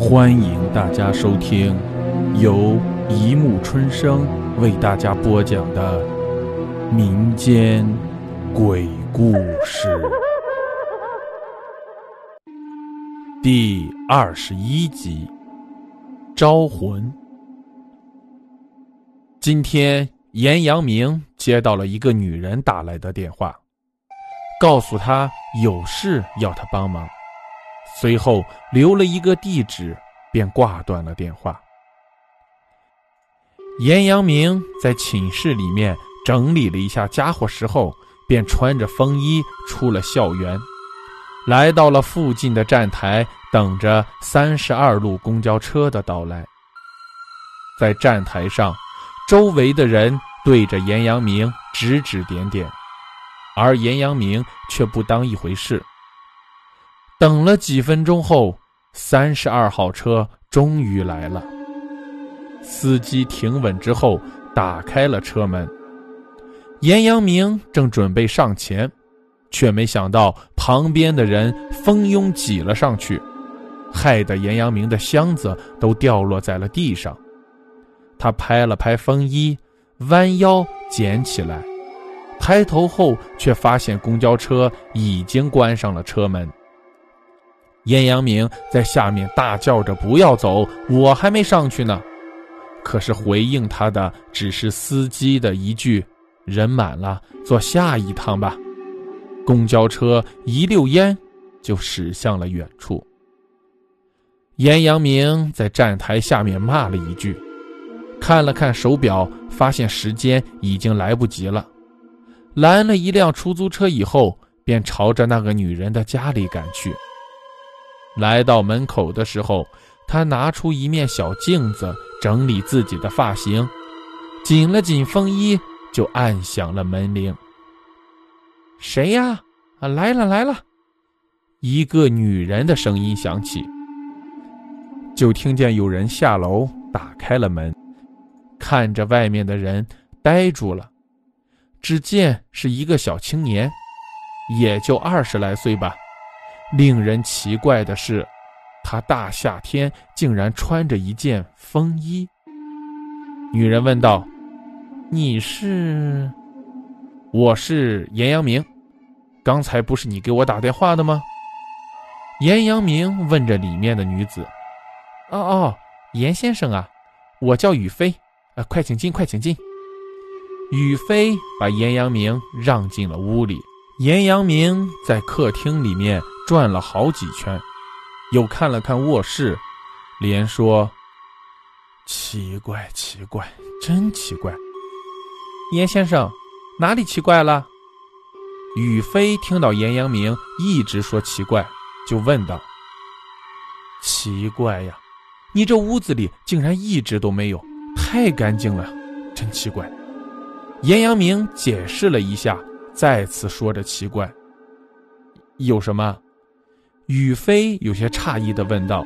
欢迎大家收听由一木春生为大家播讲的民间鬼故事第二十一集《招魂》。今天，严阳明接到了一个女人打来的电话，告诉他有事要他帮忙。随后留了一个地址，便挂断了电话。严阳明在寝室里面整理了一下家伙时候，便穿着风衣出了校园，来到了附近的站台，等着三十二路公交车的到来。在站台上，周围的人对着严阳明指指点点，而严阳明却不当一回事。等了几分钟后，三十二号车终于来了。司机停稳之后，打开了车门。严阳明正准备上前，却没想到旁边的人蜂拥挤了上去，害得严阳明的箱子都掉落在了地上。他拍了拍风衣，弯腰捡起来，抬头后却发现公交车已经关上了车门。严阳明在下面大叫着：“不要走，我还没上去呢。”可是回应他的只是司机的一句：“人满了，坐下一趟吧。”公交车一溜烟就驶向了远处。严阳明在站台下面骂了一句，看了看手表，发现时间已经来不及了，拦了一辆出租车以后，便朝着那个女人的家里赶去。来到门口的时候，他拿出一面小镜子，整理自己的发型，紧了紧风衣，就按响了门铃。谁呀？啊，来了来了！一个女人的声音响起。就听见有人下楼打开了门，看着外面的人呆住了。只见是一个小青年，也就二十来岁吧。令人奇怪的是，他大夏天竟然穿着一件风衣。女人问道：“你是？”“我是严阳明，刚才不是你给我打电话的吗？”严阳明问着里面的女子：“哦哦，严先生啊，我叫雨飞，呃，快请进，快请进。”雨飞把严阳明让进了屋里。严阳明在客厅里面。转了好几圈，又看了看卧室，连说：“奇怪，奇怪，真奇怪。”严先生，哪里奇怪了？雨飞听到严阳明一直说奇怪，就问道：“奇怪呀，你这屋子里竟然一直都没有，太干净了，真奇怪。”严阳明解释了一下，再次说着奇怪：“有什么？”宇飞有些诧异的问道：“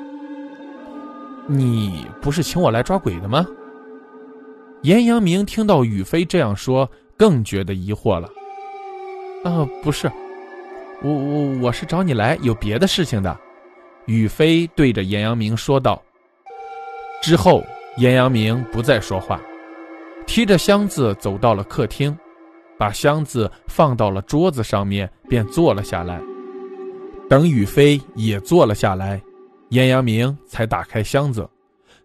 你不是请我来抓鬼的吗？”严阳明听到宇飞这样说，更觉得疑惑了。“啊，不是，我我我是找你来有别的事情的。”宇飞对着严阳明说道。之后，严阳明不再说话，提着箱子走到了客厅，把箱子放到了桌子上面，便坐了下来。等雨飞也坐了下来，严阳明才打开箱子，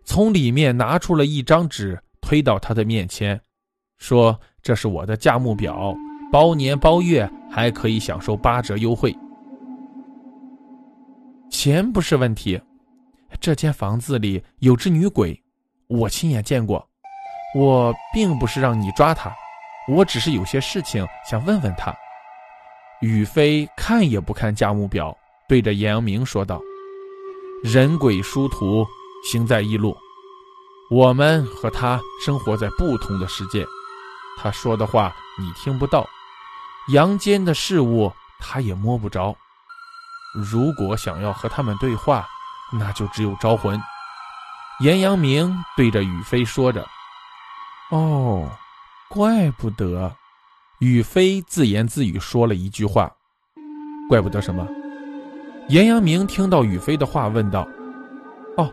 从里面拿出了一张纸，推到他的面前，说：“这是我的价目表，包年包月还可以享受八折优惠。钱不是问题，这间房子里有只女鬼，我亲眼见过。我并不是让你抓她，我只是有些事情想问问她。”宇飞看也不看价目表，对着严阳明说道：“人鬼殊途，行在一路。我们和他生活在不同的世界，他说的话你听不到，阳间的事物他也摸不着。如果想要和他们对话，那就只有招魂。”严阳明对着宇飞说着：“哦，怪不得。”宇飞自言自语说了一句话：“怪不得什么。”严阳明听到宇飞的话，问道：“哦，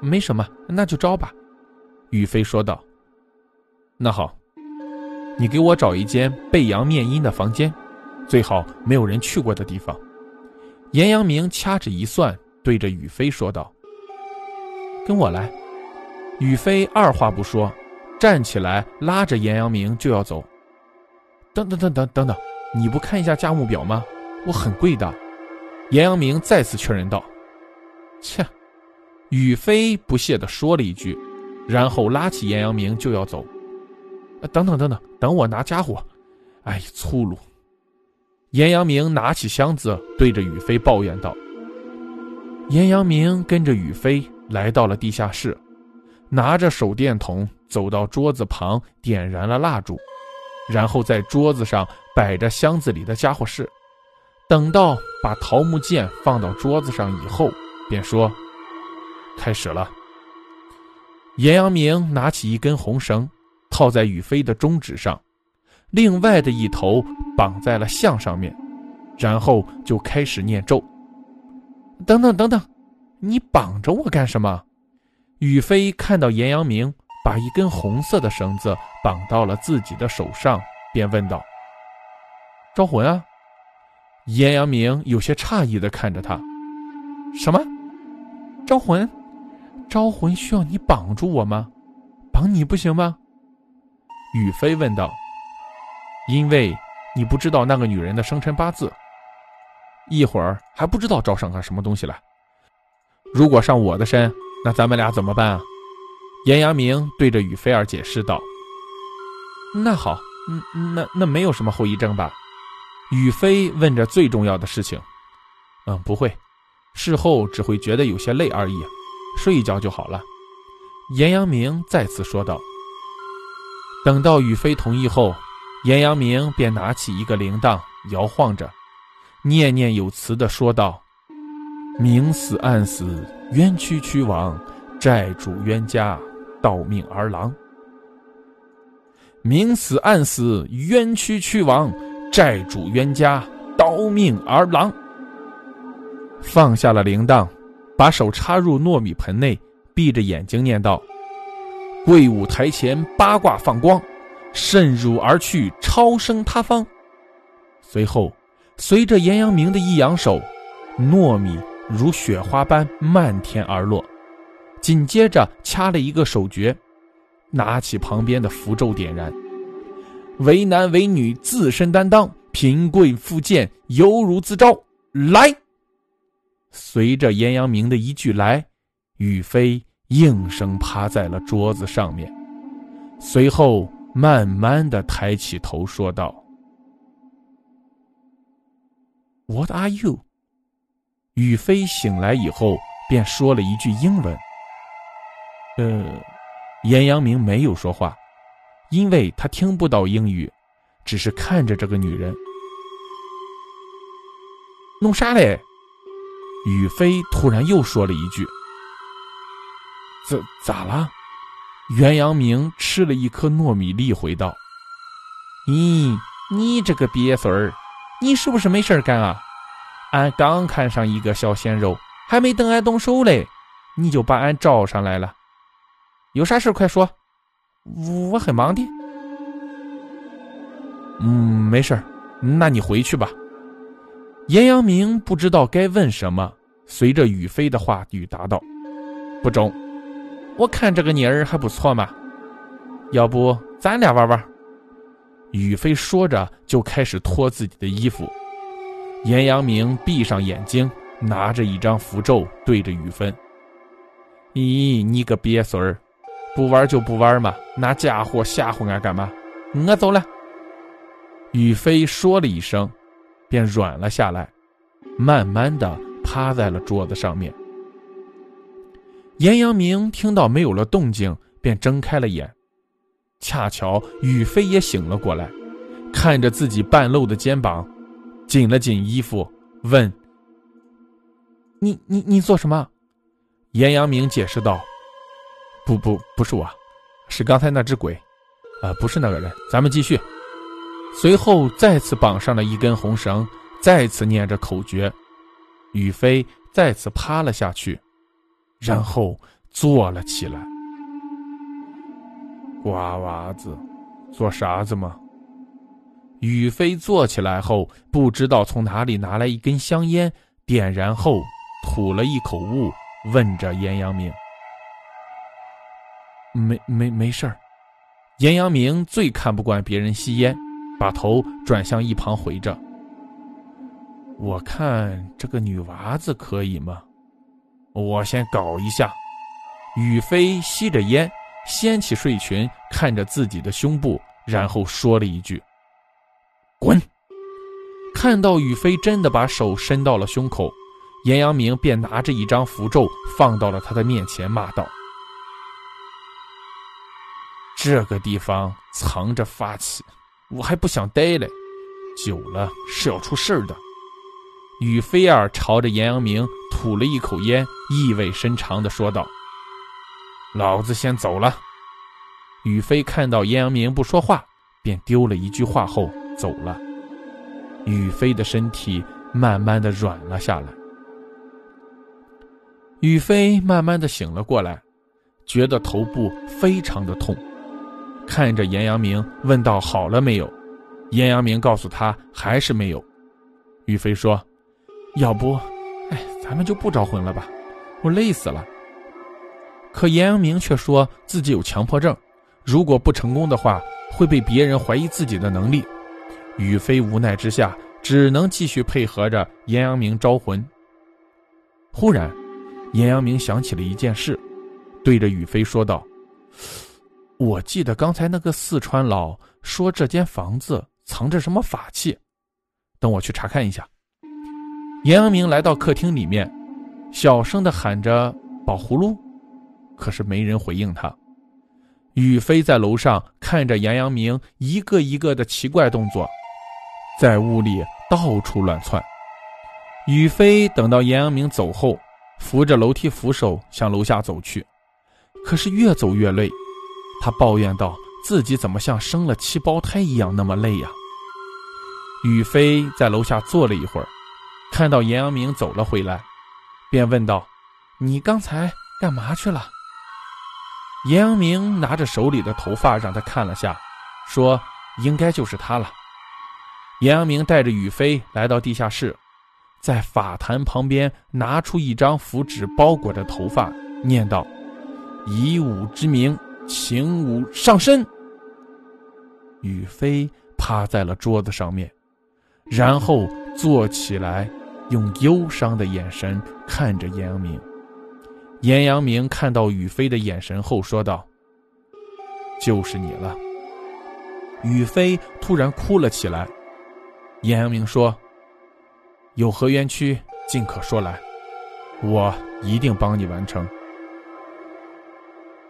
没什么，那就招吧。”宇飞说道。“那好，你给我找一间背阳面阴的房间，最好没有人去过的地方。”严阳明掐指一算，对着宇飞说道：“跟我来。”宇飞二话不说，站起来拉着严阳明就要走。等等等等等等，你不看一下价目表吗？我很贵的。严阳明再次确认道。切，宇飞不屑地说了一句，然后拉起严阳明就要走。等等等等，等我拿家伙。哎，粗鲁。严阳明拿起箱子，对着宇飞抱怨道。严阳明跟着宇飞来到了地下室。拿着手电筒走到桌子旁，点燃了蜡烛，然后在桌子上摆着箱子里的家伙事。等到把桃木剑放到桌子上以后，便说：“开始了。”严阳明拿起一根红绳，套在宇飞的中指上，另外的一头绑在了象上面，然后就开始念咒。等等等等，你绑着我干什么？宇飞看到严阳明把一根红色的绳子绑到了自己的手上，便问道：“招魂啊？”严阳明有些诧异的看着他：“什么？招魂？招魂需要你绑住我吗？绑你不行吗？”宇飞问道：“因为你不知道那个女人的生辰八字，一会儿还不知道招上个什么东西来。如果上我的身。”那咱们俩怎么办啊？严阳明对着宇飞儿解释道：“那好，嗯，那那没有什么后遗症吧？”宇飞问着最重要的事情。“嗯，不会，事后只会觉得有些累而已，睡一觉就好了。”严阳明再次说道。等到宇飞同意后，严阳明便拿起一个铃铛，摇晃着，念念有词的说道。明死暗死，冤屈屈亡，债主冤家，盗命儿郎。明死暗死，冤屈屈亡，债主冤家，刀命儿郎。放下了铃铛，把手插入糯米盆内，闭着眼睛念道：“贵舞台前八卦放光，渗入而去，超生他方。”随后，随着严阳明的一扬手，糯米。如雪花般漫天而落，紧接着掐了一个手诀，拿起旁边的符咒点燃。为男为女自身担当，贫贵富贱犹如自招。来，随着严阳明的一句“来”，宇飞应声趴在了桌子上面，随后慢慢的抬起头说道：“What are you？” 宇飞醒来以后，便说了一句英文。呃，严阳明没有说话，因为他听不到英语，只是看着这个女人。弄啥嘞？宇飞突然又说了一句：“咋咋了？”袁阳明吃了一颗糯米粒，回道：“咦，你这个瘪孙儿，你是不是没事干啊？”俺刚看上一个小鲜肉，还没等俺动手嘞，你就把俺招上来了。有啥事快说，我很忙的。嗯，没事那你回去吧。严阳明不知道该问什么，随着宇飞的话语答道：“不中，我看这个妮儿还不错嘛，要不咱俩玩玩？”宇飞说着就开始脱自己的衣服。严阳明闭上眼睛，拿着一张符咒对着雨芬：“咦，你个瘪孙儿，不玩就不玩嘛，拿家伙吓唬俺干嘛？我走了。”雨飞说了一声，便软了下来，慢慢的趴在了桌子上面。严阳明听到没有了动静，便睁开了眼，恰巧雨飞也醒了过来，看着自己半露的肩膀。紧了紧衣服，问：“你你你做什么？”严阳明解释道：“不不不是我，是刚才那只鬼，啊，不是那个人。咱们继续。”随后再次绑上了一根红绳，再次念着口诀，宇飞再次趴了下去，然后坐了起来。瓜娃子，做啥子嘛？宇飞坐起来后，不知道从哪里拿来一根香烟，点燃后吐了一口雾，问着严阳明：“没没没事儿。”严阳明最看不惯别人吸烟，把头转向一旁回着：“我看这个女娃子可以吗？我先搞一下。”宇飞吸着烟。掀起睡裙，看着自己的胸部，然后说了一句：“滚！”看到宇飞真的把手伸到了胸口，严阳明便拿着一张符咒放到了他的面前，骂道：“这个地方藏着法器，我还不想待嘞，久了是要出事儿的。”宇飞儿朝着严阳明吐了一口烟，意味深长的说道。老子先走了。宇飞看到严阳明不说话，便丢了一句话后走了。宇飞的身体慢慢的软了下来。宇飞慢慢的醒了过来，觉得头部非常的痛，看着严阳明问道：“好了没有？”严阳明告诉他：“还是没有。”宇飞说：“要不，哎，咱们就不招魂了吧？我累死了。”可严阳明却说自己有强迫症，如果不成功的话，会被别人怀疑自己的能力。宇飞无奈之下，只能继续配合着严阳明招魂。忽然，严阳明想起了一件事，对着宇飞说道：“我记得刚才那个四川佬说这间房子藏着什么法器，等我去查看一下。”严阳明来到客厅里面，小声的喊着：“宝葫芦。”可是没人回应他。宇飞在楼上看着严阳明一个一个的奇怪动作，在屋里到处乱窜。宇飞等到严阳明走后，扶着楼梯扶手向楼下走去，可是越走越累。他抱怨道：“自己怎么像生了七胞胎一样那么累呀？”宇飞在楼下坐了一会儿，看到严阳明走了回来，便问道：“你刚才干嘛去了？”严阳明拿着手里的头发让他看了下，说：“应该就是他了。”严阳明带着宇飞来到地下室，在法坛旁边拿出一张符纸包裹着头发，念道：“以武之名，请武上身。”宇飞趴在了桌子上面，然后坐起来，用忧伤的眼神看着严阳明。严阳明看到宇飞的眼神后说道：“就是你了。”宇飞突然哭了起来。严阳明说：“有何冤屈，尽可说来，我一定帮你完成。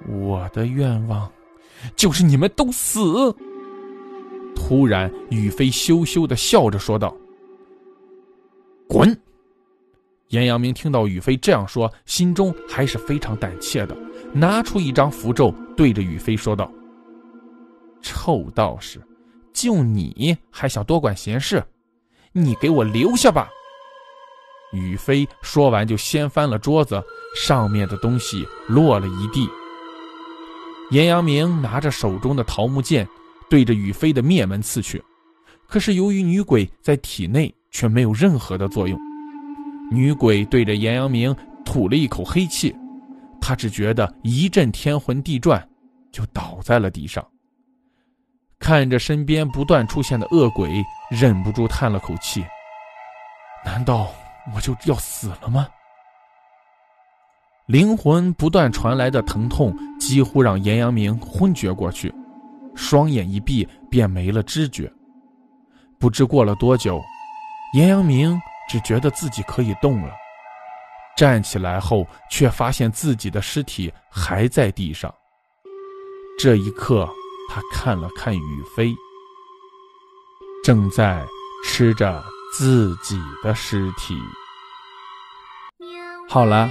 我的愿望，就是你们都死。”突然，宇飞羞羞的笑着说道：“滚！”严阳明听到宇飞这样说，心中还是非常胆怯的，拿出一张符咒，对着宇飞说道：“臭道士，就你还想多管闲事？你给我留下吧！”宇飞说完就掀翻了桌子，上面的东西落了一地。严阳明拿着手中的桃木剑，对着宇飞的面门刺去，可是由于女鬼在体内，却没有任何的作用。女鬼对着严阳明吐了一口黑气，他只觉得一阵天昏地转，就倒在了地上。看着身边不断出现的恶鬼，忍不住叹了口气：“难道我就要死了吗？”灵魂不断传来的疼痛几乎让严阳明昏厥过去，双眼一闭便没了知觉。不知过了多久，严阳明。只觉得自己可以动了，站起来后却发现自己的尸体还在地上。这一刻，他看了看雨飞，正在吃着自己的尸体。好了，